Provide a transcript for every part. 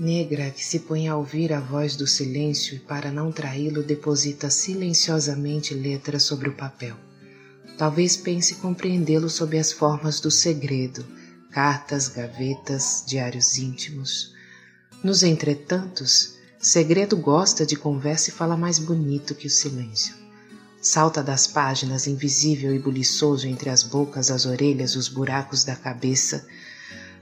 Negra que se põe a ouvir a voz do silêncio e, para não traí-lo, deposita silenciosamente letras sobre o papel. Talvez pense compreendê-lo sob as formas do segredo, cartas, gavetas, diários íntimos. Nos entretantos, segredo gosta de conversa e fala mais bonito que o silêncio. Salta das páginas, invisível e buliçoso entre as bocas, as orelhas, os buracos da cabeça,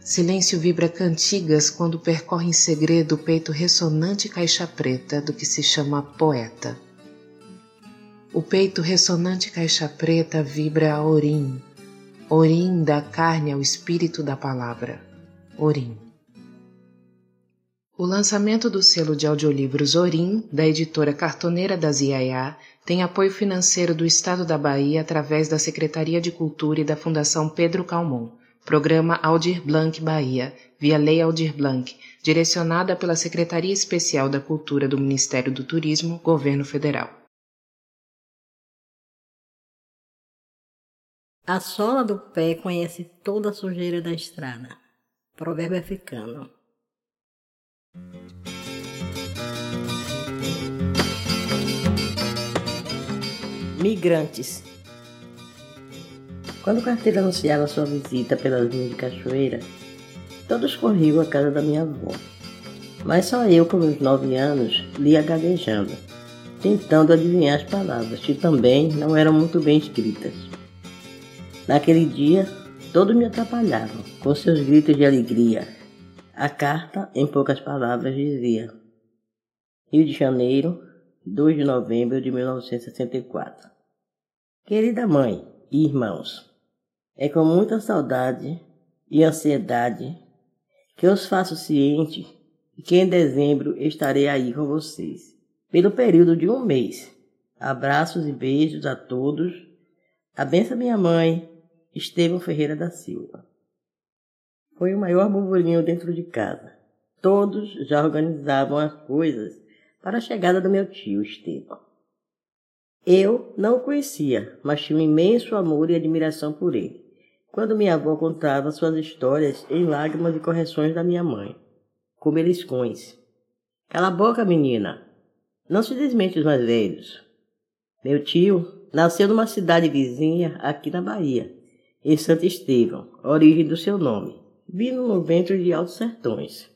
Silêncio vibra cantigas quando percorre em segredo o peito ressonante caixa preta do que se chama poeta. O peito ressonante caixa preta vibra a Orim. Orim dá carne ao espírito da palavra. Orim. O lançamento do selo de audiolivros Orim, da editora Cartoneira das Iaiá, tem apoio financeiro do Estado da Bahia através da Secretaria de Cultura e da Fundação Pedro Calmon. Programa Aldir Blanc Bahia, via Lei Aldir Blanc, direcionada pela Secretaria Especial da Cultura do Ministério do Turismo, Governo Federal. A sola do pé conhece toda a sujeira da estrada. Provérbio africano. Migrantes quando o carteiro anunciava sua visita pelas linhas de cachoeira, todos corriam à casa da minha avó. Mas só eu, com meus nove anos, lia gaguejando, tentando adivinhar as palavras, que também não eram muito bem escritas. Naquele dia, todos me atrapalhavam, com seus gritos de alegria. A carta, em poucas palavras, dizia: Rio de Janeiro, 2 de novembro de 1964. Querida mãe e irmãos, é com muita saudade e ansiedade que os faço ciente que em dezembro estarei aí com vocês, pelo período de um mês. Abraços e beijos a todos. A benção minha mãe, Estevão Ferreira da Silva. Foi o maior burburinho dentro de casa. Todos já organizavam as coisas para a chegada do meu tio Estevão. Eu não o conhecia, mas tinha um imenso amor e admiração por ele quando minha avó contava suas histórias em lágrimas e correções da minha mãe, com beliscões. Cala a boca, menina! Não se desmente os mais velhos. Meu tio nasceu numa cidade vizinha aqui na Bahia, em Santo Estevão, origem do seu nome, vindo no ventre de altos sertões.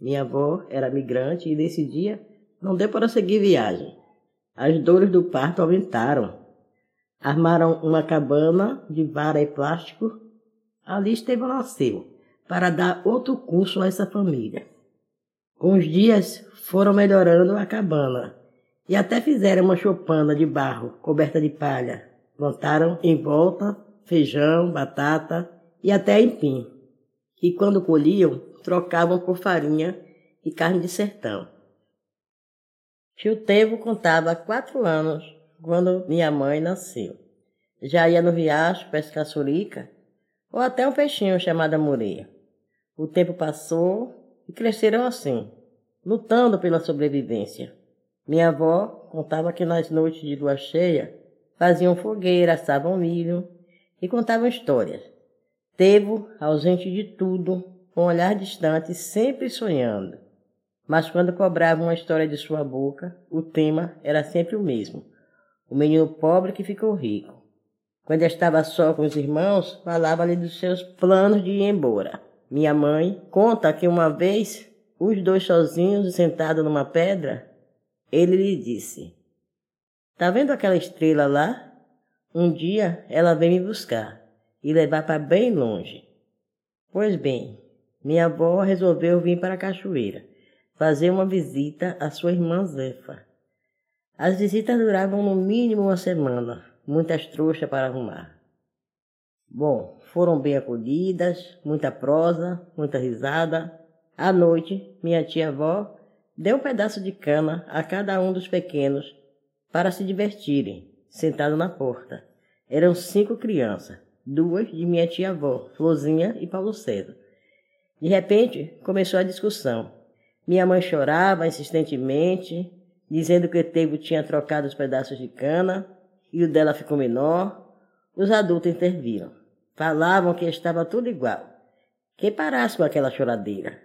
Minha avó era migrante e nesse dia não deu para seguir viagem. As dores do parto aumentaram Armaram uma cabana de vara e plástico. Ali Estevão nasceu, para dar outro curso a essa família. Com os dias foram melhorando a cabana e até fizeram uma choupana de barro coberta de palha. Plantaram em volta feijão, batata e até empim, que quando colhiam trocavam por farinha e carne de sertão. Tio Tevo contava quatro anos quando minha mãe nasceu. Já ia no riacho pescar surica ou até um peixinho chamado mureia. O tempo passou e cresceram assim, lutando pela sobrevivência. Minha avó contava que nas noites de lua cheia faziam fogueira, assavam milho e contavam histórias. Tevo, ausente de tudo, com um olhar distante, sempre sonhando. Mas quando cobrava uma história de sua boca, o tema era sempre o mesmo o menino pobre que ficou rico. Quando estava só com os irmãos, falava-lhe dos seus planos de ir embora. Minha mãe conta que uma vez, os dois sozinhos sentados numa pedra, ele lhe disse: Tá vendo aquela estrela lá? Um dia ela vem me buscar e levar para bem longe. Pois bem, minha avó resolveu vir para a cachoeira, fazer uma visita à sua irmã Zefa. As visitas duravam no mínimo uma semana, muitas trouxas para arrumar. Bom, foram bem acolhidas, muita prosa, muita risada. À noite, minha tia-avó deu um pedaço de cana a cada um dos pequenos para se divertirem, sentado na porta. Eram cinco crianças, duas de minha tia-avó, Florzinha e Paulo César. De repente, começou a discussão. Minha mãe chorava insistentemente, dizendo que o tinha trocado os pedaços de cana e o dela ficou menor. Os adultos interviram. Falavam que estava tudo igual. Que parasse com aquela choradeira.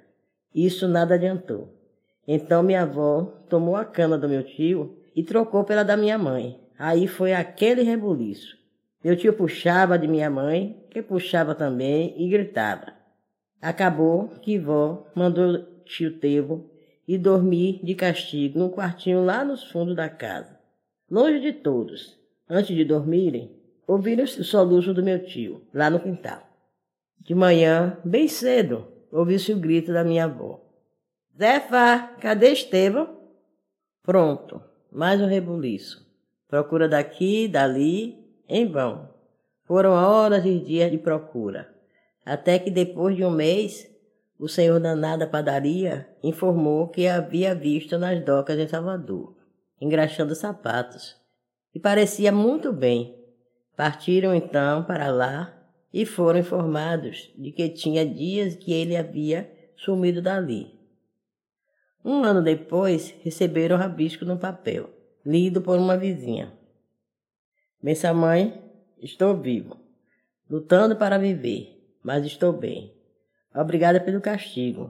Isso nada adiantou. Então minha avó tomou a cana do meu tio e trocou pela da minha mãe. Aí foi aquele rebuliço. Meu tio puxava de minha mãe, que puxava também e gritava. Acabou que vó mandou tio Tevo e dormir de castigo num quartinho lá nos fundos da casa, longe de todos. Antes de dormirem, ouviram o soluço do meu tio, lá no quintal. De manhã, bem cedo, ouvi-se o grito da minha avó. Zefa, cadê Estevão? Pronto, mais um rebuliço. Procura daqui, dali, em vão. Foram horas e dias de procura, até que depois de um mês, o senhor danada padaria informou que havia visto nas docas em Salvador, engraxando sapatos, e parecia muito bem. Partiram então para lá e foram informados de que tinha dias que ele havia sumido dali. Um ano depois, receberam o rabisco no papel, lido por uma vizinha. Mensa mãe, estou vivo, lutando para viver, mas estou bem. Obrigada pelo castigo.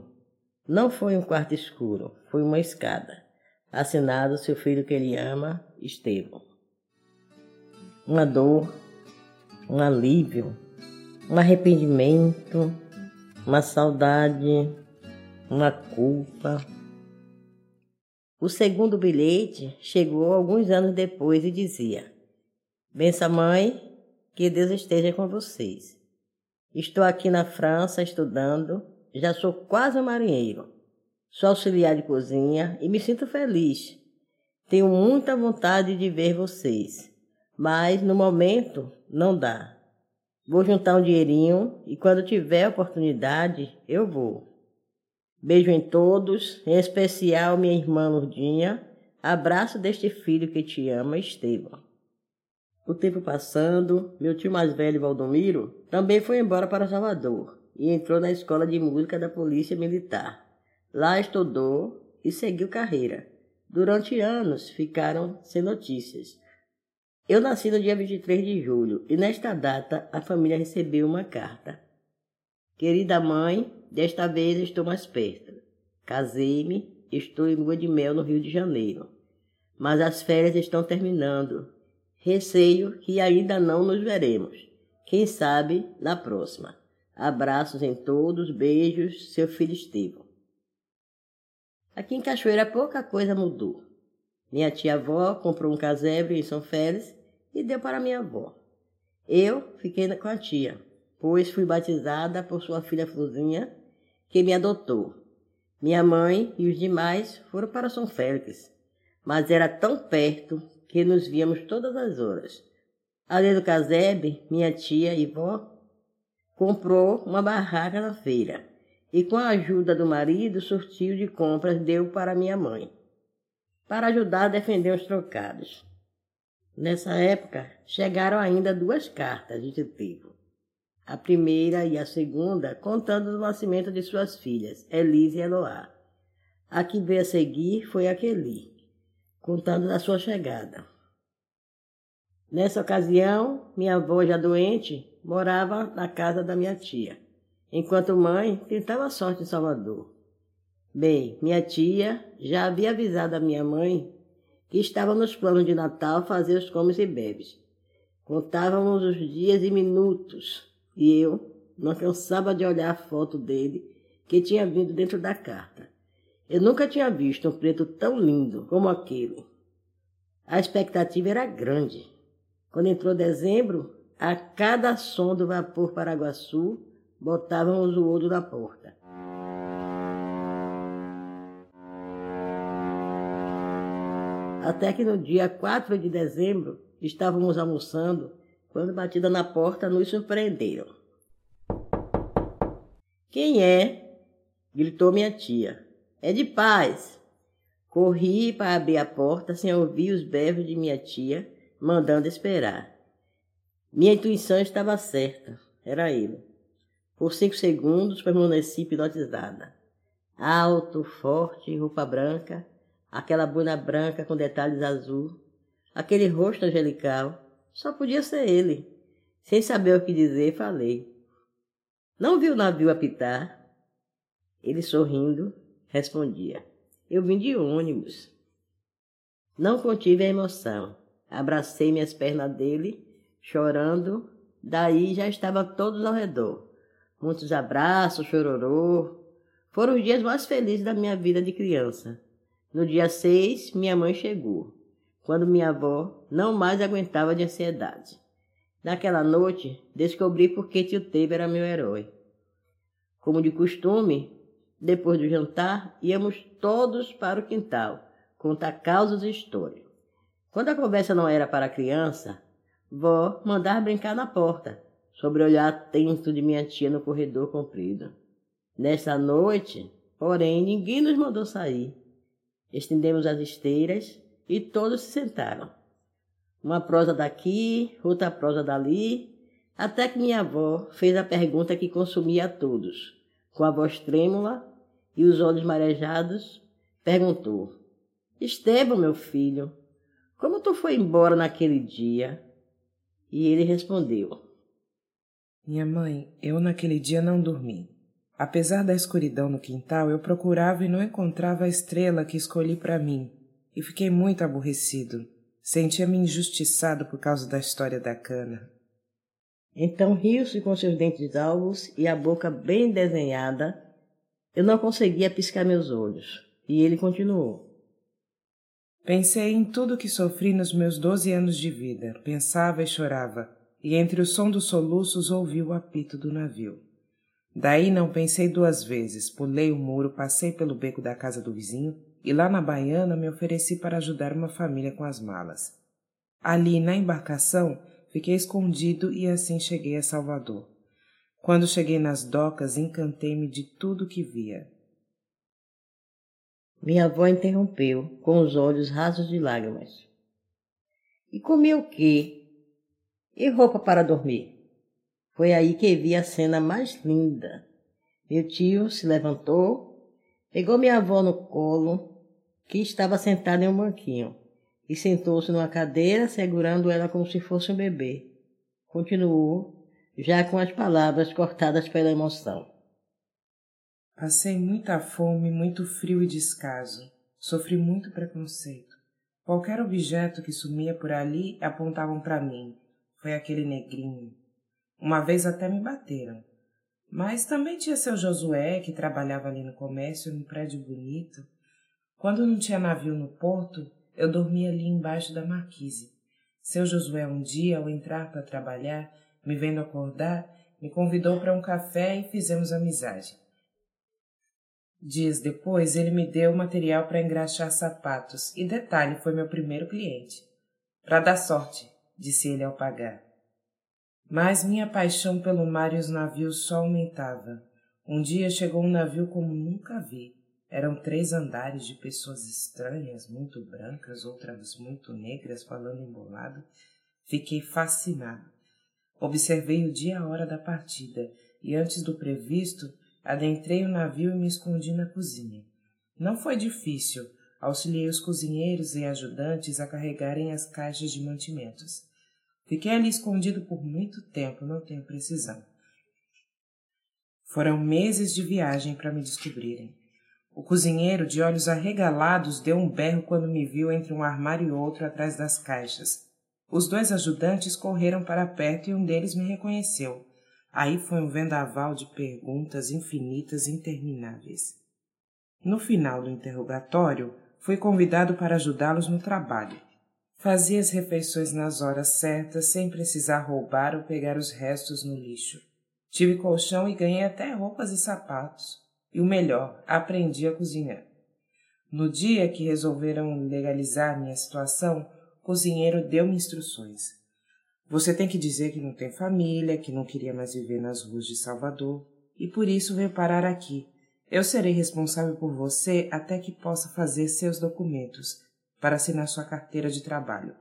Não foi um quarto escuro, foi uma escada. Assinado seu filho que ele ama, Estevão. Uma dor, um alívio, um arrependimento, uma saudade, uma culpa. O segundo bilhete chegou alguns anos depois e dizia: Bença mãe, que Deus esteja com vocês. Estou aqui na França estudando, já sou quase um marinheiro. Sou auxiliar de cozinha e me sinto feliz. Tenho muita vontade de ver vocês, mas no momento não dá. Vou juntar um dinheirinho e quando tiver oportunidade eu vou. Beijo em todos, em especial minha irmã Lourdinha. Abraço deste filho que te ama, Estevam. O tempo passando, meu tio mais velho, Valdomiro, também foi embora para Salvador e entrou na escola de música da Polícia Militar. Lá estudou e seguiu carreira. Durante anos ficaram sem notícias. Eu nasci no dia 23 de julho e nesta data a família recebeu uma carta. Querida mãe, desta vez estou mais perto. Casei-me, estou em lua de mel no Rio de Janeiro. Mas as férias estão terminando. Receio que ainda não nos veremos. Quem sabe na próxima. Abraços em todos, beijos, seu filho Estevam. Aqui em Cachoeira pouca coisa mudou. Minha tia-avó comprou um casebre em São Félix e deu para minha avó. Eu fiquei com a tia, pois fui batizada por sua filha Fluzinha, que me adotou. Minha mãe e os demais foram para São Félix, mas era tão perto que nos víamos todas as horas. Além do casebre, minha tia e vó comprou uma barraca na feira e, com a ajuda do marido, sortiu de compras deu para minha mãe, para ajudar a defender os trocados. Nessa época, chegaram ainda duas cartas de Titivo a primeira e a segunda contando o nascimento de suas filhas, Elise e Eloá. A que veio a seguir foi a Kelly, contando da sua chegada. Nessa ocasião, minha avó, já doente, morava na casa da minha tia, enquanto mãe tentava a sorte em Salvador. Bem, minha tia já havia avisado a minha mãe que estava nos planos de Natal fazer os comes e bebes. Contávamos os dias e minutos e eu não cansava de olhar a foto dele que tinha vindo dentro da carta. Eu nunca tinha visto um preto tão lindo como aquele. A expectativa era grande. Quando entrou dezembro, a cada som do vapor Paraguaçu, botávamos o olho na porta. Até que no dia 4 de dezembro, estávamos almoçando quando batida na porta, nos surpreenderam. Quem é? gritou minha tia. É de paz. Corri para abrir a porta sem ouvir os berros de minha tia, mandando esperar. Minha intuição estava certa. Era ele. Por cinco segundos permaneci hipnotizada. Alto, forte, roupa branca, aquela bunda branca com detalhes azul, aquele rosto angelical, só podia ser ele. Sem saber o que dizer, falei. Não viu o navio apitar? Ele sorrindo, respondia: Eu vim de ônibus. Não contive a emoção. Abracei minhas pernas dele, chorando. Daí já estava todos ao redor. Muitos abraços, chororô. Foram os dias mais felizes da minha vida de criança. No dia 6, minha mãe chegou, quando minha avó não mais aguentava de ansiedade. Naquela noite, descobri por que tio Teve era meu herói. Como de costume, depois do jantar, íamos todos para o quintal, contar causas e histórias. Quando a conversa não era para a criança, vó mandava brincar na porta, sobre o olhar atento de minha tia no corredor comprido. Nessa noite, porém, ninguém nos mandou sair. Estendemos as esteiras e todos se sentaram. Uma prosa daqui, outra prosa dali, até que minha avó fez a pergunta que consumia a todos. Com a voz trêmula e os olhos marejados, perguntou: Estevão, meu filho, como tu foi embora naquele dia? E ele respondeu: Minha mãe, eu naquele dia não dormi. Apesar da escuridão no quintal, eu procurava e não encontrava a estrela que escolhi para mim, e fiquei muito aborrecido. Sentia-me injustiçado por causa da história da cana. Então riu-se com seus dentes alvos e a boca bem desenhada. Eu não conseguia piscar meus olhos. E ele continuou. Pensei em tudo que sofri nos meus doze anos de vida. Pensava e chorava. E entre o som dos soluços ouvi o apito do navio. Daí não pensei duas vezes. Pulei o muro, passei pelo beco da casa do vizinho e lá na Baiana me ofereci para ajudar uma família com as malas. Ali, na embarcação, fiquei escondido e assim cheguei a Salvador. Quando cheguei nas docas, encantei-me de tudo que via. Minha avó interrompeu, com os olhos rasos de lágrimas. E comeu o quê? E roupa para dormir? Foi aí que vi a cena mais linda. Meu tio se levantou, pegou minha avó no colo, que estava sentada em um banquinho, e sentou-se numa cadeira, segurando ela como se fosse um bebê. Continuou, já com as palavras cortadas pela emoção. Passei muita fome, muito frio e descaso. Sofri muito preconceito. Qualquer objeto que sumia por ali apontavam para mim. Foi aquele negrinho. Uma vez até me bateram. Mas também tinha seu Josué, que trabalhava ali no comércio, num prédio bonito. Quando não tinha navio no porto, eu dormia ali embaixo da marquise. Seu Josué um dia, ao entrar para trabalhar, me vendo acordar, me convidou para um café e fizemos amizade. Dias depois, ele me deu material para engraxar sapatos e, detalhe, foi meu primeiro cliente. Para dar sorte, disse ele ao pagar. Mas minha paixão pelo mar e os navios só aumentava. Um dia chegou um navio como nunca vi. Eram três andares de pessoas estranhas, muito brancas, outras muito negras, falando embolado. Fiquei fascinado. Observei o dia e a hora da partida e, antes do previsto, adentrei o navio e me escondi na cozinha. Não foi difícil. Auxiliei os cozinheiros e ajudantes a carregarem as caixas de mantimentos. Fiquei ali escondido por muito tempo, não tenho precisão. Foram meses de viagem para me descobrirem. O cozinheiro, de olhos arregalados, deu um berro quando me viu entre um armário e outro atrás das caixas. Os dois ajudantes correram para perto e um deles me reconheceu. Aí foi um vendaval de perguntas infinitas e intermináveis. No final do interrogatório, fui convidado para ajudá-los no trabalho. Fazia as refeições nas horas certas, sem precisar roubar ou pegar os restos no lixo. Tive colchão e ganhei até roupas e sapatos. E o melhor, aprendi a cozinhar. No dia que resolveram legalizar minha situação, o cozinheiro deu-me instruções. Você tem que dizer que não tem família, que não queria mais viver nas ruas de Salvador e por isso veio parar aqui. Eu serei responsável por você até que possa fazer seus documentos para assinar sua carteira de trabalho.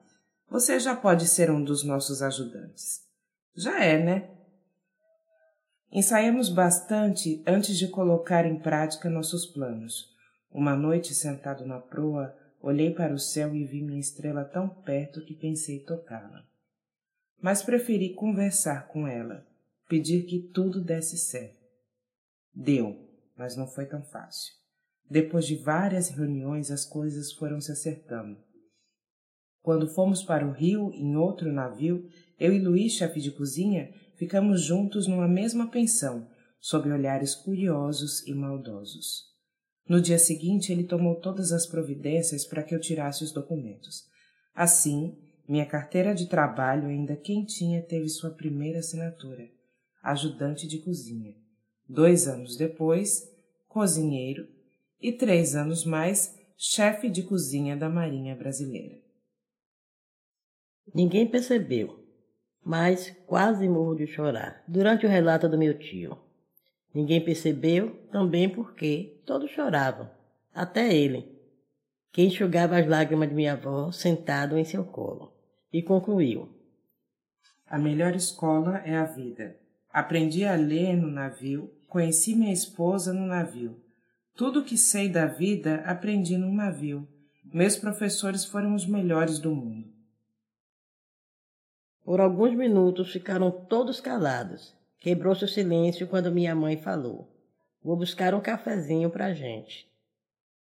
Você já pode ser um dos nossos ajudantes. Já é, né? Ensaiamos bastante antes de colocar em prática nossos planos. Uma noite, sentado na proa, olhei para o céu e vi minha estrela tão perto que pensei tocá-la. Mas preferi conversar com ela, pedir que tudo desse certo. Deu, mas não foi tão fácil. Depois de várias reuniões, as coisas foram se acertando. Quando fomos para o rio em outro navio, eu e Luiz, chefe de cozinha, ficamos juntos numa mesma pensão, sob olhares curiosos e maldosos. No dia seguinte, ele tomou todas as providências para que eu tirasse os documentos. Assim, minha carteira de trabalho, ainda quentinha, teve sua primeira assinatura: ajudante de cozinha. Dois anos depois, cozinheiro, e três anos mais, chefe de cozinha da Marinha Brasileira. Ninguém percebeu, mas quase morro de chorar durante o relato do meu tio. Ninguém percebeu também porque todos choravam, até ele, que enxugava as lágrimas de minha avó sentado em seu colo, e concluiu: A melhor escola é a vida. Aprendi a ler no navio, conheci minha esposa no navio. Tudo que sei da vida aprendi no navio. Meus professores foram os melhores do mundo. Por alguns minutos ficaram todos calados. Quebrou-se o silêncio quando minha mãe falou: Vou buscar um cafezinho para a gente.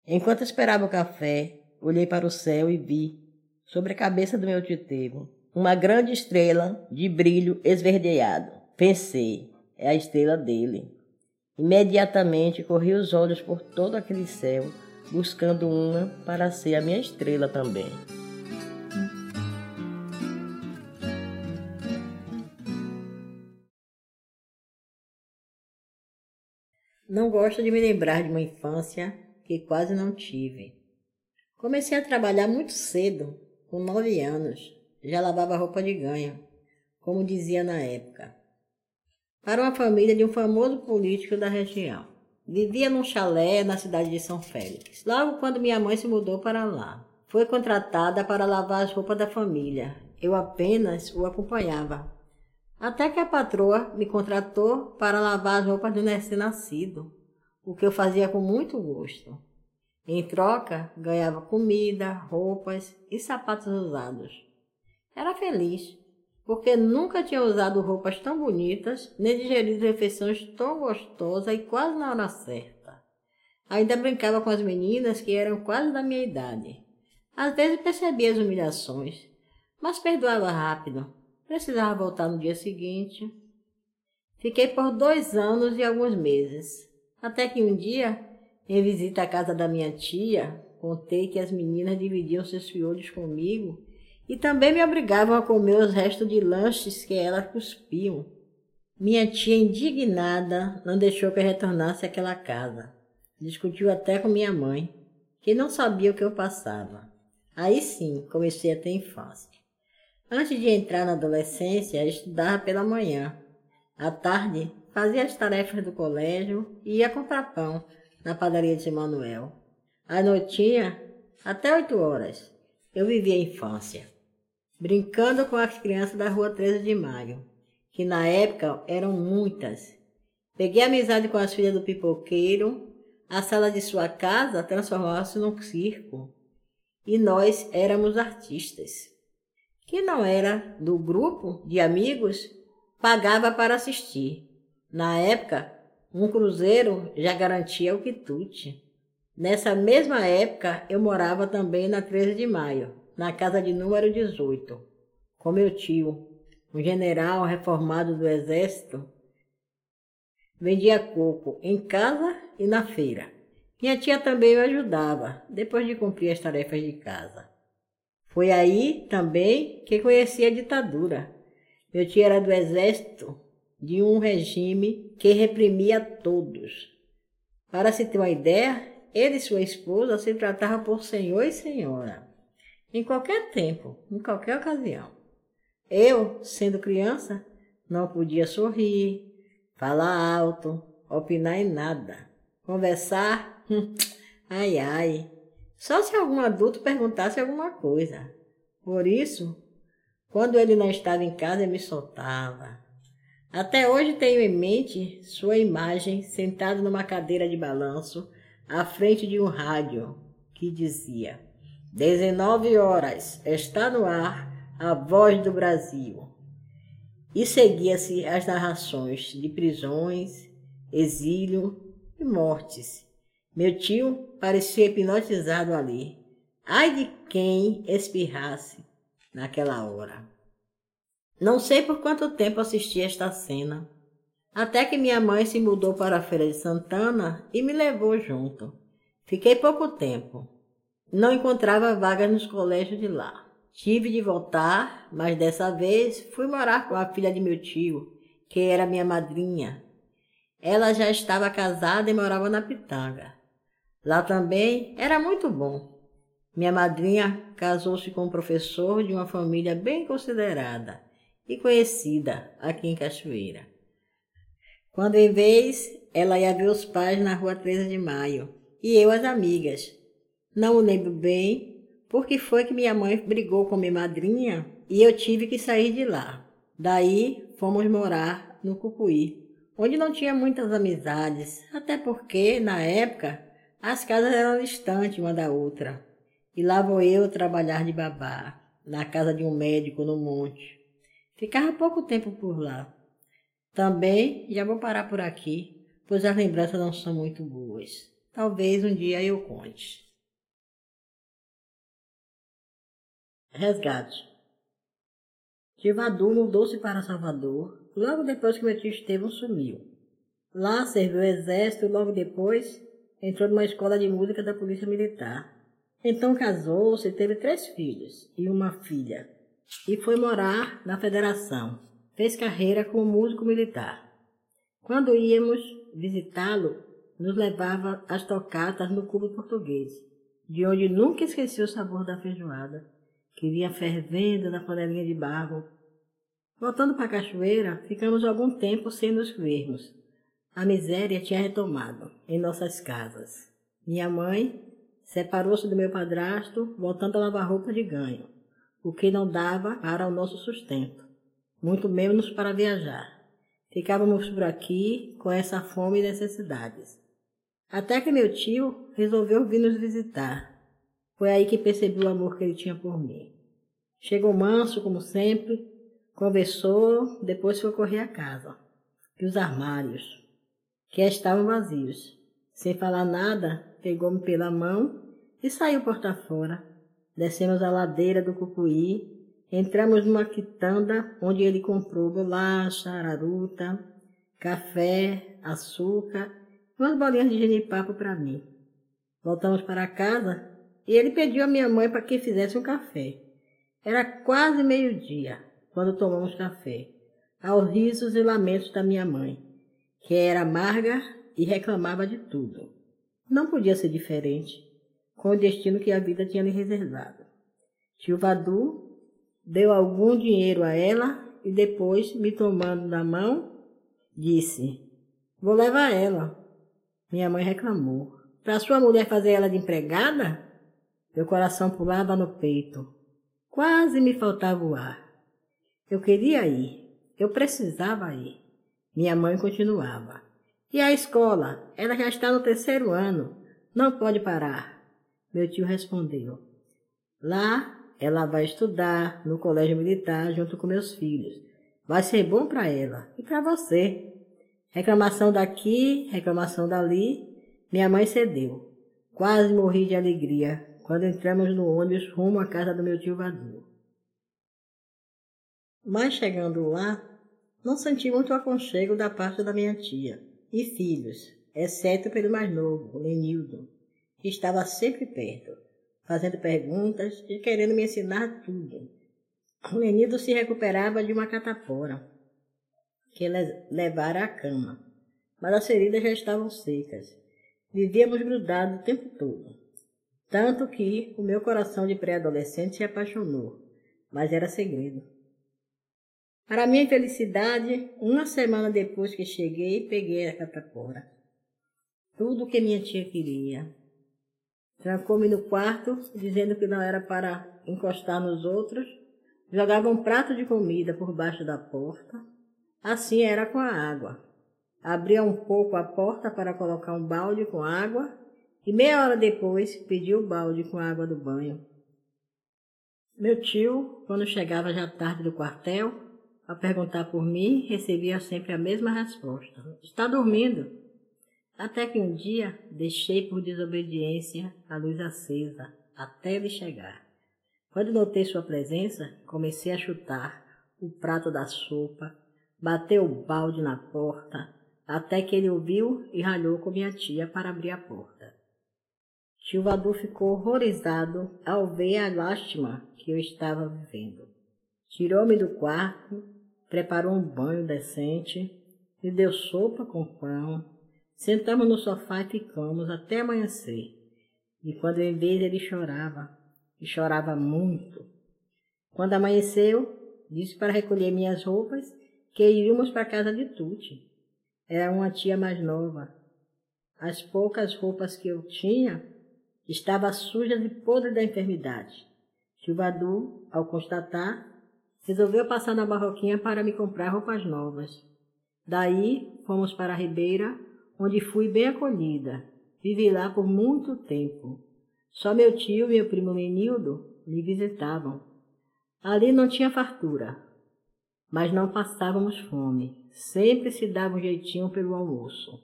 Enquanto esperava o café, olhei para o céu e vi, sobre a cabeça do meu titego, uma grande estrela de brilho esverdeado. Pensei, é a estrela dele. Imediatamente corri os olhos por todo aquele céu, buscando uma para ser a minha estrela também. Não gosto de me lembrar de uma infância que quase não tive. Comecei a trabalhar muito cedo, com nove anos. Já lavava roupa de ganho, como dizia na época para uma família de um famoso político da região. Vivia num chalé na cidade de São Félix. Logo quando minha mãe se mudou para lá, foi contratada para lavar as roupas da família. Eu apenas o acompanhava. Até que a patroa me contratou para lavar as roupas do recém-nascido, o que eu fazia com muito gosto. Em troca, ganhava comida, roupas e sapatos usados. Era feliz porque nunca tinha usado roupas tão bonitas, nem digerido refeições tão gostosas e quase na hora certa. Ainda brincava com as meninas que eram quase da minha idade. Às vezes percebia as humilhações, mas perdoava rápido. Precisava voltar no dia seguinte. Fiquei por dois anos e alguns meses, até que um dia, em visita à casa da minha tia, contei que as meninas dividiam seus fiolhos comigo e também me obrigavam a comer os restos de lanches que elas cuspiam. Minha tia, indignada, não deixou que eu retornasse àquela casa. Discutiu até com minha mãe, que não sabia o que eu passava. Aí sim, comecei a ter infância. Antes de entrar na adolescência, estudava pela manhã. À tarde, fazia as tarefas do colégio e ia comprar pão na padaria de Manuel. À noitinha, até oito horas, eu vivia a infância brincando com as crianças da rua 13 de Maio, que na época eram muitas. Peguei amizade com as filhas do pipoqueiro, a sala de sua casa transformava-se num circo. E nós éramos artistas. Que não era do grupo de amigos, pagava para assistir. Na época, um cruzeiro já garantia o quitute. Nessa mesma época, eu morava também na 13 de maio, na casa de número 18, com meu tio, um general reformado do exército. Vendia coco em casa e na feira. Minha tia também me ajudava, depois de cumprir as tarefas de casa. Foi aí também que conheci a ditadura. Meu tio era do exército de um regime que reprimia todos. Para se ter uma ideia, ele e sua esposa se tratavam por senhor e senhora em qualquer tempo, em qualquer ocasião. Eu, sendo criança, não podia sorrir, falar alto, opinar em nada, conversar, hum, ai ai, só se algum adulto perguntasse alguma coisa. Por isso, quando ele não estava em casa, eu me soltava. Até hoje tenho em mente sua imagem sentado numa cadeira de balanço à frente de um rádio que dizia 19 horas, está no ar a voz do Brasil. E seguia-se as narrações de prisões, exílio e mortes. Meu tio parecia hipnotizado ali. Ai de quem espirrasse naquela hora. Não sei por quanto tempo assisti esta cena, até que minha mãe se mudou para a Feira de Santana e me levou junto. Fiquei pouco tempo. Não encontrava vagas nos colégios de lá. Tive de voltar, mas dessa vez fui morar com a filha de meu tio, que era minha madrinha. Ela já estava casada e morava na Pitanga. Lá também era muito bom. Minha madrinha casou-se com um professor de uma família bem considerada e conhecida aqui em Cachoeira. Quando em vez, ela ia ver os pais na rua 13 de maio e eu as amigas. Não o lembro bem, porque foi que minha mãe brigou com minha madrinha e eu tive que sair de lá. Daí fomos morar no Cucuí, onde não tinha muitas amizades, até porque, na época, as casas eram distantes uma da outra. E lá vou eu trabalhar de babá, na casa de um médico no monte. Ficava pouco tempo por lá. Também já vou parar por aqui, pois as lembranças não são muito boas. Talvez um dia eu conte. Resgate. Tivadu mudou-se para Salvador logo depois que meu tio Estevão sumiu. Lá serviu o exército e logo depois entrou numa escola de música da Polícia Militar. Então casou-se e teve três filhos e uma filha. E foi morar na Federação. Fez carreira como músico militar. Quando íamos visitá-lo, nos levava às tocatas no clube português, de onde nunca esqueci o sabor da feijoada que vinha fervendo na panelinha de barro. Voltando para a cachoeira, ficamos algum tempo sem nos vermos. A miséria tinha retomado em nossas casas. Minha mãe separou-se do meu padrasto, voltando a lavar roupa de ganho, o que não dava para o nosso sustento, muito menos para viajar. Ficávamos por aqui com essa fome e necessidades. Até que meu tio resolveu vir nos visitar foi aí que percebi o amor que ele tinha por mim. Chegou manso, como sempre, conversou, depois foi correr a casa. E os armários, que estavam vazios. Sem falar nada, pegou-me pela mão e saiu porta fora. Descemos a ladeira do Cucuí, entramos numa quitanda onde ele comprou bolacha, araruta, café, açúcar e umas bolinhas de genipapo para mim. Voltamos para casa e ele pediu à minha mãe para que fizesse um café. Era quase meio-dia quando tomamos café, aos risos e lamentos da minha mãe, que era amarga e reclamava de tudo. Não podia ser diferente, com o destino que a vida tinha lhe reservado. Tio Vadu deu algum dinheiro a ela e depois, me tomando da mão, disse: Vou levar ela. Minha mãe reclamou. Para sua mulher fazer ela de empregada? Meu coração pulava no peito. Quase me faltava o ar. Eu queria ir. Eu precisava ir. Minha mãe continuava. E a escola? Ela já está no terceiro ano. Não pode parar. Meu tio respondeu. Lá ela vai estudar no colégio militar junto com meus filhos. Vai ser bom para ela e para você. Reclamação daqui, reclamação dali. Minha mãe cedeu. Quase morri de alegria quando entramos no ônibus rumo à casa do meu tio Vadu. Mas chegando lá, não senti muito aconchego da parte da minha tia e filhos, exceto pelo mais novo, Lenildo, que estava sempre perto, fazendo perguntas e querendo me ensinar tudo. O Lenildo se recuperava de uma catapora que levara à cama, mas as feridas já estavam secas. Vivíamos grudados o tempo todo. Tanto que o meu coração de pré-adolescente se apaixonou, mas era segredo. Para minha infelicidade, uma semana depois que cheguei, peguei a catapora. Tudo o que minha tia queria. Trancou-me no quarto, dizendo que não era para encostar nos outros. Jogava um prato de comida por baixo da porta. Assim era com a água. Abria um pouco a porta para colocar um balde com água e meia hora depois pediu o balde com água do banho. Meu tio, quando chegava já tarde do quartel, a perguntar por mim, recebia sempre a mesma resposta: Está dormindo? Até que um dia deixei por desobediência a luz acesa até ele chegar. Quando notei sua presença, comecei a chutar o prato da sopa, bateu o balde na porta, até que ele ouviu e ralhou com minha tia para abrir a porta. Chilvador ficou horrorizado ao ver a lástima que eu estava vivendo. Tirou-me do quarto, preparou um banho decente, me deu sopa com pão, sentamos no sofá e ficamos até amanhecer. E quando eu vi ele chorava, e chorava muito. Quando amanheceu, disse para recolher minhas roupas que iríamos para a casa de Tuti. Era uma tia mais nova. As poucas roupas que eu tinha estavam sujas e podres da enfermidade. Chuvadu, ao constatar, resolveu passar na barroquinha para me comprar roupas novas. Daí fomos para a Ribeira, onde fui bem acolhida. Vivi lá por muito tempo. Só meu tio e meu primo Menildo me visitavam. Ali não tinha fartura, mas não passávamos fome. Sempre se dava um jeitinho pelo almoço.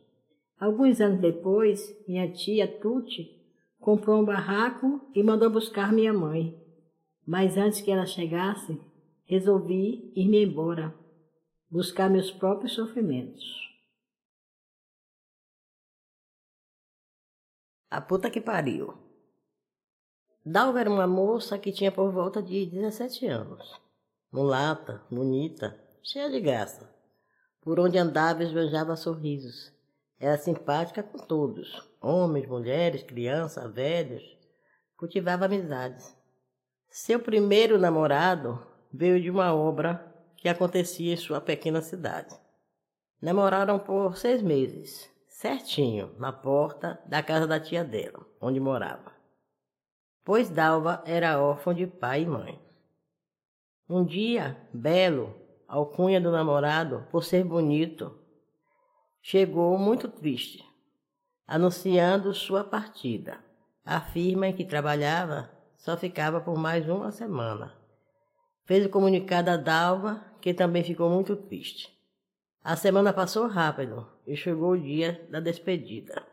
Alguns anos depois, minha tia Tuti comprou um barraco e mandou buscar minha mãe. Mas antes que ela chegasse, resolvi ir-me embora, buscar meus próprios sofrimentos. A puta que pariu. Dalva era uma moça que tinha por volta de 17 anos. Mulata, bonita, cheia de graça. Por onde andava esbanjava sorrisos. Era simpática com todos, homens, mulheres, crianças, velhos. Cultivava amizades. Seu primeiro namorado veio de uma obra que acontecia em sua pequena cidade. Namoraram por seis meses, certinho, na porta da casa da tia dela, onde morava pois Dalva era órfã de pai e mãe. Um dia, Belo, alcunha do namorado, por ser bonito, chegou muito triste, anunciando sua partida. A firma em que trabalhava só ficava por mais uma semana. Fez o comunicado a Dalva, que também ficou muito triste. A semana passou rápido e chegou o dia da despedida.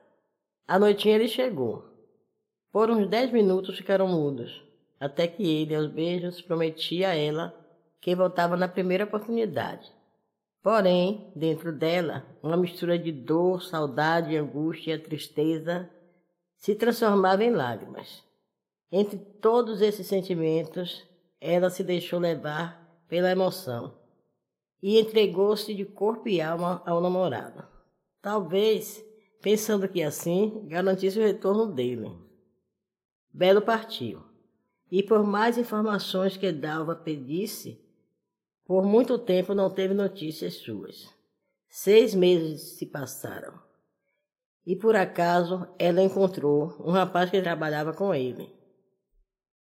À noitinha ele chegou, por uns dez minutos ficaram mudos, até que ele, aos beijos, prometia a ela que voltava na primeira oportunidade. Porém, dentro dela, uma mistura de dor, saudade, angústia tristeza se transformava em lágrimas. Entre todos esses sentimentos, ela se deixou levar pela emoção e entregou-se de corpo e alma ao namorado. Talvez pensando que assim garantisse o retorno dele. Belo partiu. E por mais informações que Dalva pedisse, por muito tempo não teve notícias suas. Seis meses se passaram. E por acaso ela encontrou um rapaz que trabalhava com ele.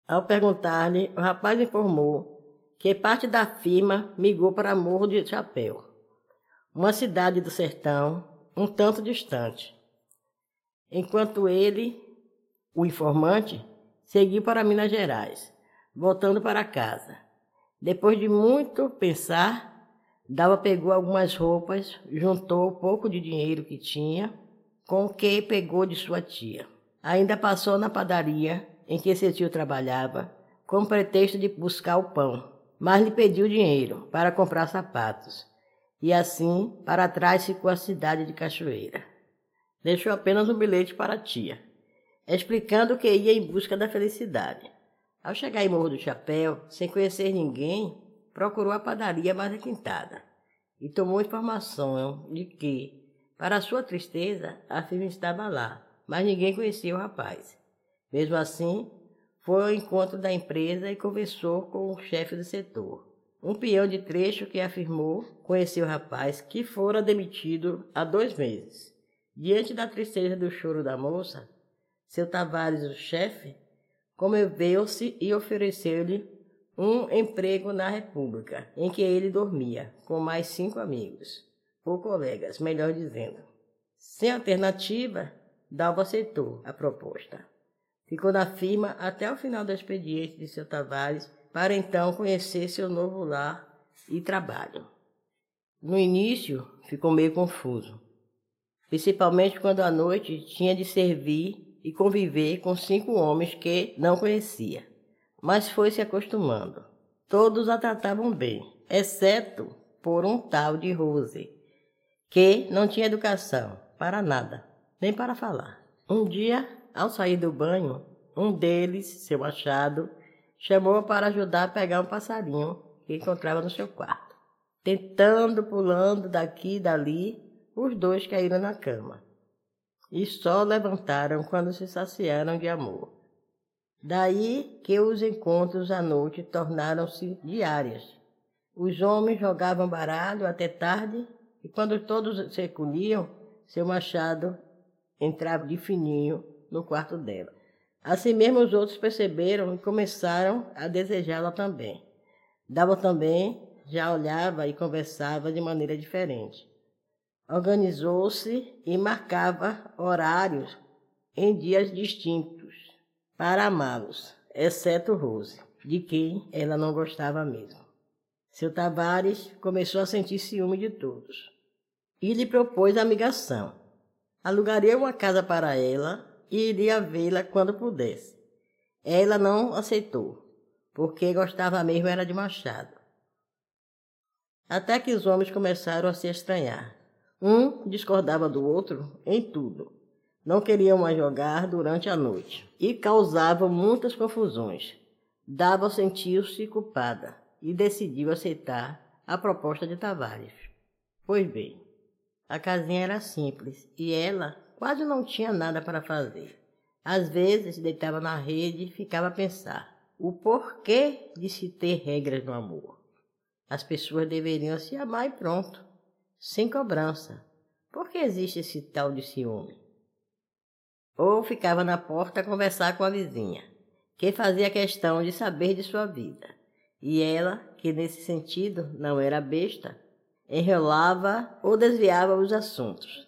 Ao perguntar-lhe, o rapaz informou que parte da firma migrou para Morro de Chapéu, uma cidade do sertão um tanto distante. Enquanto ele o informante seguiu para Minas Gerais, voltando para casa. Depois de muito pensar, Dalva pegou algumas roupas, juntou o pouco de dinheiro que tinha, com o que pegou de sua tia. Ainda passou na padaria em que seu tio trabalhava, com pretexto de buscar o pão, mas lhe pediu dinheiro para comprar sapatos. E assim, para trás ficou a cidade de Cachoeira. Deixou apenas um bilhete para a tia explicando que ia em busca da felicidade. Ao chegar em Morro do Chapéu, sem conhecer ninguém, procurou a padaria mais requintada e tomou informação de que, para sua tristeza, a firma estava lá, mas ninguém conhecia o rapaz. Mesmo assim, foi ao encontro da empresa e conversou com o chefe do setor, um peão de trecho que afirmou conhecer o rapaz que fora demitido há dois meses. Diante da tristeza do choro da moça, seu Tavares, o chefe, comoveu-se e ofereceu-lhe um emprego na República, em que ele dormia, com mais cinco amigos, ou colegas, melhor dizendo. Sem alternativa, Dalva aceitou a proposta. Ficou na firma até o final do expediente de seu Tavares, para então conhecer seu novo lar e trabalho. No início, ficou meio confuso. principalmente quando à noite tinha de servir e conviver com cinco homens que não conhecia. Mas foi se acostumando. Todos a tratavam bem, exceto por um tal de Rose, que não tinha educação para nada, nem para falar. Um dia, ao sair do banho, um deles, seu achado, chamou para ajudar a pegar um passarinho que encontrava no seu quarto. Tentando, pulando daqui e dali, os dois caíram na cama. E só levantaram quando se saciaram de amor. Daí que os encontros à noite tornaram-se diários. Os homens jogavam baralho até tarde e quando todos se recolhiam, seu machado entrava de fininho no quarto dela. Assim mesmo os outros perceberam e começaram a desejá-la também. Dava também já olhava e conversava de maneira diferente. Organizou-se e marcava horários em dias distintos para amá-los, exceto Rose, de quem ela não gostava mesmo. Seu Tavares começou a sentir ciúme de todos e lhe propôs a amigação. Alugaria uma casa para ela e iria vê-la quando pudesse. Ela não aceitou, porque gostava mesmo era de Machado. Até que os homens começaram a se estranhar. Um discordava do outro em tudo. Não queriam mais jogar durante a noite e causavam muitas confusões. Dava sentir-se culpada e decidiu aceitar a proposta de Tavares. Pois bem, a casinha era simples e ela quase não tinha nada para fazer. Às vezes deitava na rede e ficava a pensar o porquê de se ter regras no amor. As pessoas deveriam se amar e pronto, sem cobrança. Por que existe esse tal de ciúme? Ou ficava na porta a conversar com a vizinha, que fazia questão de saber de sua vida. E ela, que nesse sentido não era besta, enrolava ou desviava os assuntos.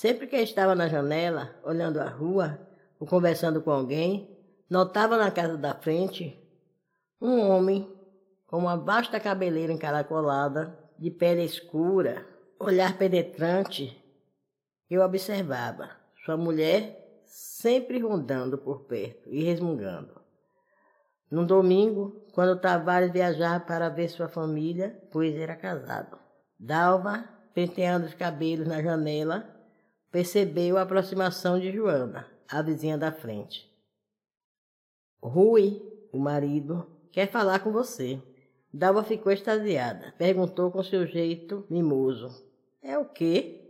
Sempre que estava na janela, olhando a rua ou conversando com alguém, notava na casa da frente um homem com uma vasta cabeleira encaracolada, de pele escura, olhar penetrante, eu observava. Sua mulher sempre rondando por perto e resmungando. Num domingo, quando Tavares viajava para ver sua família, pois era casado. Dalva, penteando os cabelos na janela, percebeu a aproximação de Joana, a vizinha da frente. Rui, o marido, quer falar com você. Dalva ficou extasiada. Perguntou com seu jeito mimoso. É o quê?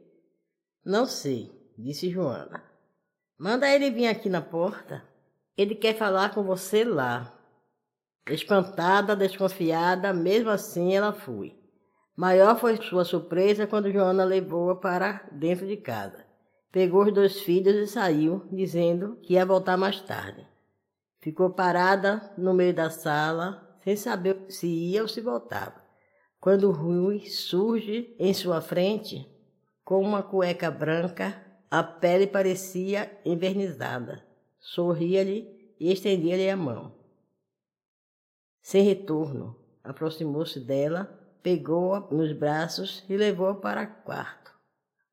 Não sei, disse Joana. Manda ele vir aqui na porta. Ele quer falar com você lá. Espantada, desconfiada, mesmo assim ela foi. Maior foi sua surpresa quando Joana levou-a para dentro de casa. Pegou os dois filhos e saiu, dizendo que ia voltar mais tarde. Ficou parada no meio da sala, sem saber se ia ou se voltava. Quando Rui surge em sua frente, com uma cueca branca, a pele parecia envernizada. Sorria-lhe e estendia-lhe a mão. Sem retorno, aproximou-se dela, pegou-a nos braços e levou-a para o quarto.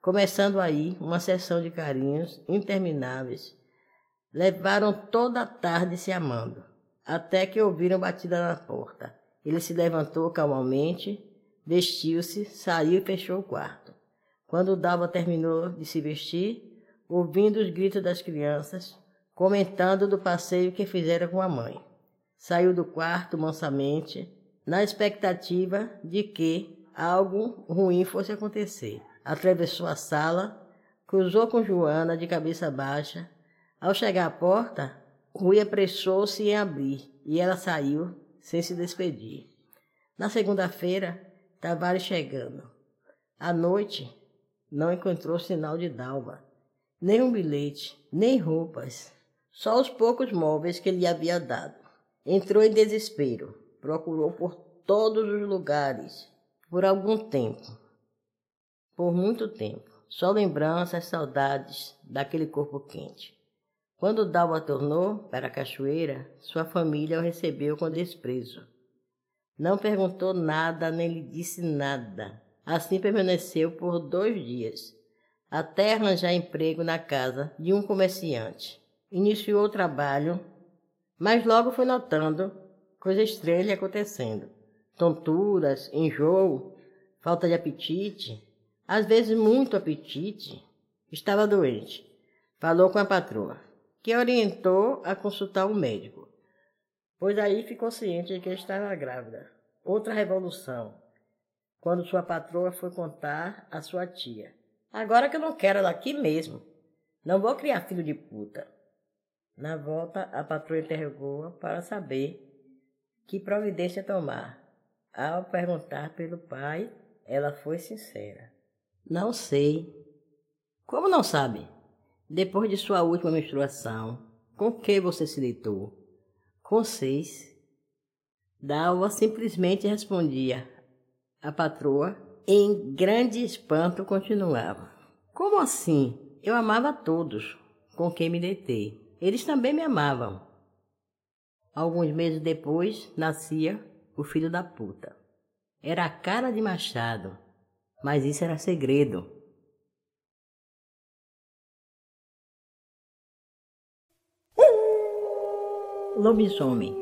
Começando aí uma sessão de carinhos intermináveis. Levaram toda a tarde se amando, até que ouviram batida na porta. Ele se levantou calmamente, vestiu-se, saiu e fechou o quarto. Quando Dalva terminou de se vestir, ouvindo os gritos das crianças, comentando do passeio que fizera com a mãe. Saiu do quarto mansamente, na expectativa de que algo ruim fosse acontecer. Atravessou a sala, cruzou com Joana de cabeça baixa. Ao chegar à porta, Rui apressou-se em abrir e ela saiu sem se despedir. Na segunda-feira, Tavares chegando. À noite, não encontrou sinal de Dalva, nem um bilhete, nem roupas, só os poucos móveis que lhe havia dado. Entrou em desespero, procurou por todos os lugares, por algum tempo, por muito tempo. Só lembranças, saudades daquele corpo quente. Quando Dalva tornou para a cachoeira, sua família o recebeu com desprezo. Não perguntou nada, nem lhe disse nada. Assim permaneceu por dois dias. até arranjar emprego na casa de um comerciante. Iniciou o trabalho, mas logo foi notando coisas estranhas acontecendo. Tonturas, enjoo, falta de apetite, às vezes muito apetite. Estava doente. Falou com a patroa, que orientou a consultar o médico, pois aí ficou ciente de que estava grávida. Outra revolução, quando sua patroa foi contar à sua tia. Agora que eu não quero ela aqui mesmo. Não vou criar filho de puta. Na volta, a patroa interrogou-a para saber que providência tomar. Ao perguntar pelo pai, ela foi sincera. Não sei. Como não sabe? Depois de sua última menstruação, com que você se deitou? Com seis. Dalva simplesmente respondia. A patroa, em grande espanto, continuava. Como assim? Eu amava todos com quem me deitei. Eles também me amavam. Alguns meses depois, nascia o filho da puta. Era a cara de Machado, mas isso era segredo. Lobisomem.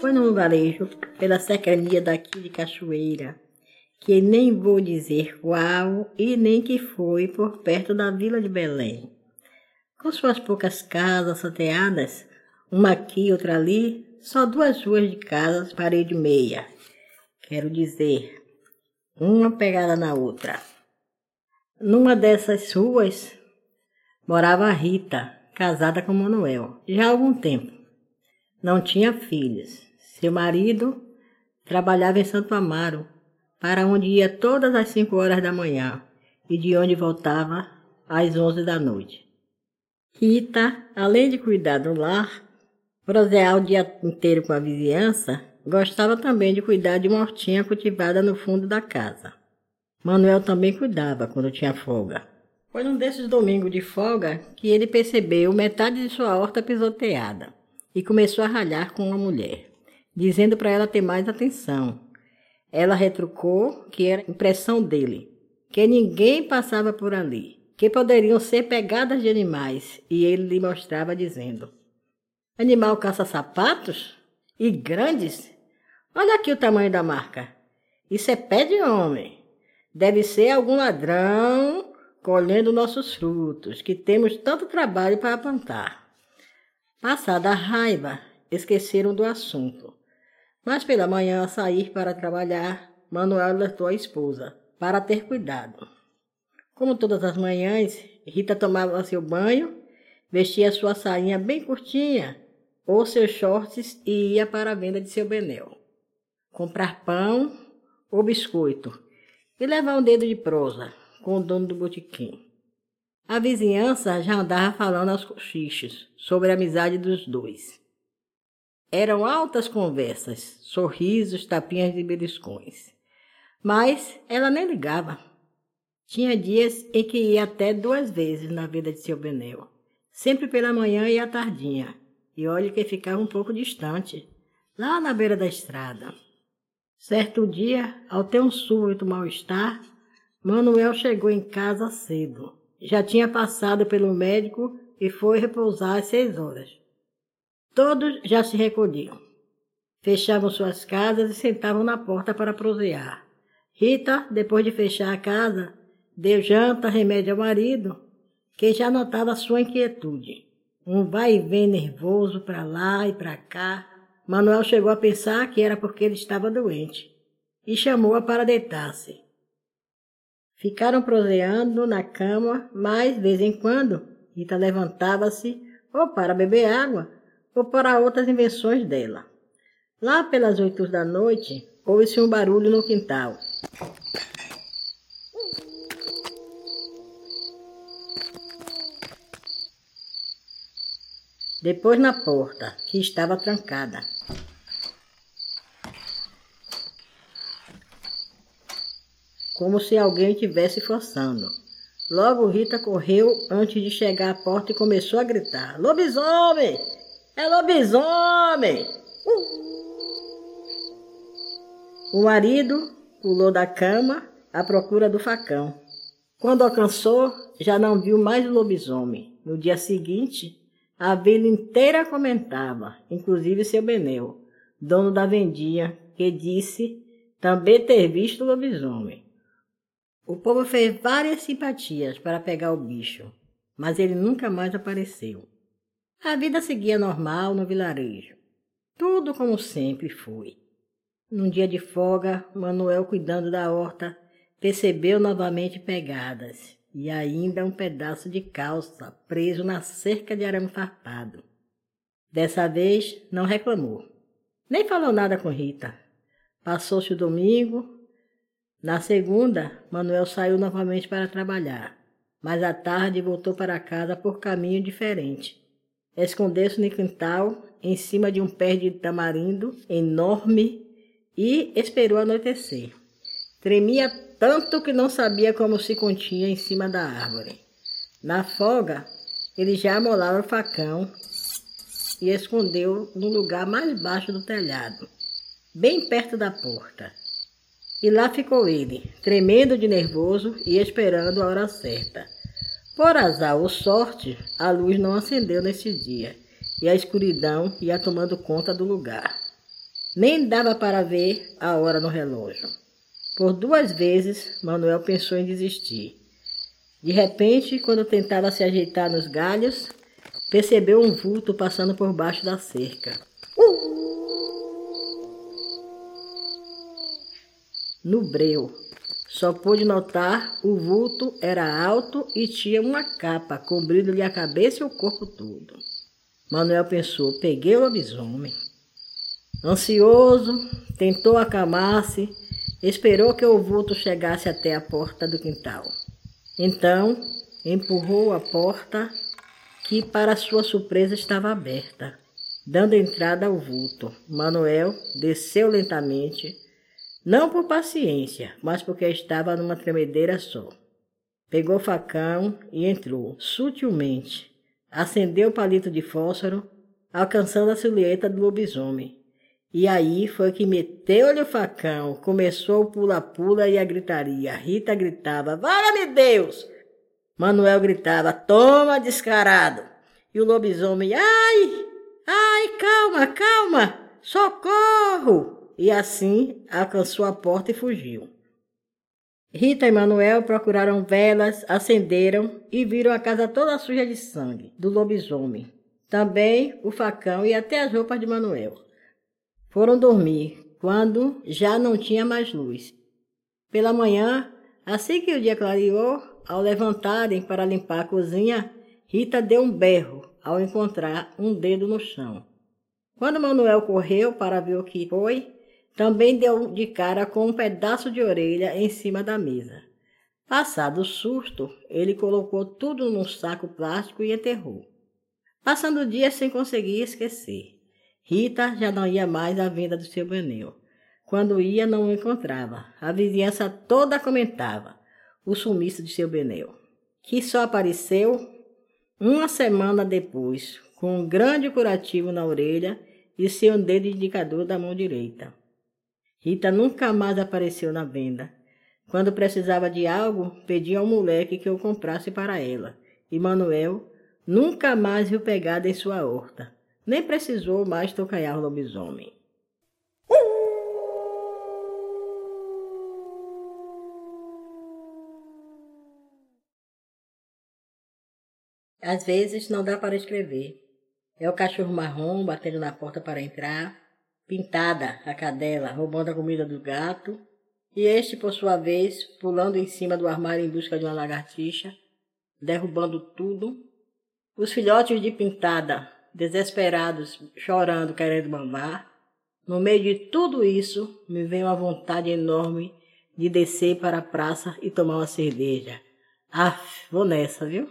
Foi num lugarejo, pela cercania daqui de Cachoeira, que nem vou dizer qual e nem que foi por perto da vila de Belém. Com suas poucas casas sateadas, uma aqui, outra ali, só duas ruas de casas, parede meia. Quero dizer, uma pegada na outra. Numa dessas ruas morava Rita, casada com Manuel, já há algum tempo. Não tinha filhos. Seu marido trabalhava em Santo Amaro, para onde ia todas as cinco horas da manhã e de onde voltava às onze da noite. Rita, além de cuidar do lar, prosear o dia inteiro com a vizinhança, gostava também de cuidar de uma hortinha cultivada no fundo da casa. Manuel também cuidava quando tinha folga. Foi num desses domingos de folga que ele percebeu metade de sua horta pisoteada e começou a ralhar com uma mulher, dizendo para ela ter mais atenção. Ela retrucou que era impressão dele, que ninguém passava por ali, que poderiam ser pegadas de animais, e ele lhe mostrava dizendo: Animal caça sapatos? E grandes? Olha aqui o tamanho da marca. Isso é pé de homem. Deve ser algum ladrão colhendo nossos frutos, que temos tanto trabalho para plantar. Passada a raiva, esqueceram do assunto. Mas pela manhã, a sair para trabalhar, Manuel alertou a esposa para ter cuidado. Como todas as manhãs, Rita tomava seu banho, vestia sua sainha bem curtinha ou seus shorts e ia para a venda de seu benel. Comprar pão ou biscoito e levar um dedo de prosa com o dono do botequim. A vizinhança já andava falando aos cochichos sobre a amizade dos dois. Eram altas conversas, sorrisos, tapinhas de beliscões. Mas ela nem ligava. Tinha dias em que ia até duas vezes na vida de seu Benel, sempre pela manhã e à tardinha, e olhe que ficava um pouco distante, lá na beira da estrada. Certo dia, ao ter um súbito mal-estar, Manuel chegou em casa cedo. Já tinha passado pelo médico e foi repousar às seis horas. Todos já se recolhiam. Fechavam suas casas e sentavam na porta para prosear. Rita, depois de fechar a casa, deu janta, remédio ao marido, que já notava sua inquietude. Um vai e vem nervoso para lá e para cá. Manuel chegou a pensar que era porque ele estava doente e chamou-a para deitar-se. Ficaram proseando na cama, mas, de vez em quando, Rita levantava-se ou para beber água ou para outras invenções dela. Lá pelas oito da noite, ouve-se um barulho no quintal. Depois na porta, que estava trancada. Como se alguém estivesse forçando. Logo Rita correu antes de chegar à porta e começou a gritar: Lobisomem! É lobisomem! O marido pulou da cama à procura do facão. Quando alcançou, já não viu mais o lobisomem. No dia seguinte, a vila inteira comentava, inclusive seu Benel, dono da vendinha, que disse também ter visto o lobisomem. O povo fez várias simpatias para pegar o bicho, mas ele nunca mais apareceu. A vida seguia normal no vilarejo. Tudo como sempre foi. Num dia de folga, Manuel, cuidando da horta, percebeu novamente pegadas e ainda um pedaço de calça preso na cerca de arame farpado. Dessa vez não reclamou, nem falou nada com Rita. Passou-se o domingo. Na segunda, Manuel saiu novamente para trabalhar, mas à tarde voltou para casa por caminho diferente. Escondeu-se no quintal, em cima de um pé de tamarindo enorme, e esperou anoitecer. Tremia tanto que não sabia como se continha em cima da árvore. Na folga, ele já amolava o facão e escondeu no lugar mais baixo do telhado, bem perto da porta. E lá ficou ele, tremendo de nervoso e esperando a hora certa. Por azar ou sorte, a luz não acendeu nesse dia e a escuridão ia tomando conta do lugar. Nem dava para ver a hora no relógio. Por duas vezes, Manuel pensou em desistir. De repente, quando tentava se ajeitar nos galhos, percebeu um vulto passando por baixo da cerca. No breu, só pôde notar o vulto era alto e tinha uma capa cobrindo-lhe a cabeça e o corpo todo. Manuel pensou: peguei o lobisomem. Ansioso, tentou acalmar-se, esperou que o vulto chegasse até a porta do quintal. Então, empurrou a porta, que para sua surpresa estava aberta, dando entrada ao vulto. Manuel desceu lentamente, não por paciência, mas porque estava numa tremedeira só. Pegou o facão e entrou, sutilmente. Acendeu o palito de fósforo, alcançando a silhueta do lobisomem. E aí foi que meteu-lhe o facão, começou o pula-pula e a gritaria. Rita gritava, valha-me Deus! Manuel gritava, toma, descarado! E o lobisomem, ai, ai, calma, calma, socorro! E assim alcançou a porta e fugiu. Rita e Manuel procuraram velas, acenderam e viram a casa toda suja de sangue do lobisomem. Também o facão e até as roupas de Manuel. Foram dormir quando já não tinha mais luz. Pela manhã, assim que o dia clareou, ao levantarem para limpar a cozinha, Rita deu um berro ao encontrar um dedo no chão. Quando Manuel correu para ver o que foi, também deu de cara com um pedaço de orelha em cima da mesa. Passado o susto, ele colocou tudo num saco plástico e enterrou. Passando o dia sem conseguir esquecer. Rita já não ia mais à venda do seu pneu. Quando ia, não o encontrava. A vizinhança toda comentava o sumiço de seu pneu, que só apareceu uma semana depois, com um grande curativo na orelha e seu dedo indicador da mão direita. Rita nunca mais apareceu na venda. Quando precisava de algo, pedia ao moleque que o comprasse para ela. E Manuel nunca mais viu pegada em sua horta. Nem precisou mais tocar o lobisomem. Às vezes não dá para escrever. É o cachorro marrom batendo na porta para entrar, pintada a cadela, roubando a comida do gato, e este, por sua vez, pulando em cima do armário em busca de uma lagartixa, derrubando tudo. Os filhotes de pintada, desesperados, chorando, querendo mamar. No meio de tudo isso, me vem uma vontade enorme de descer para a praça e tomar uma cerveja. Aff, vou nessa, viu?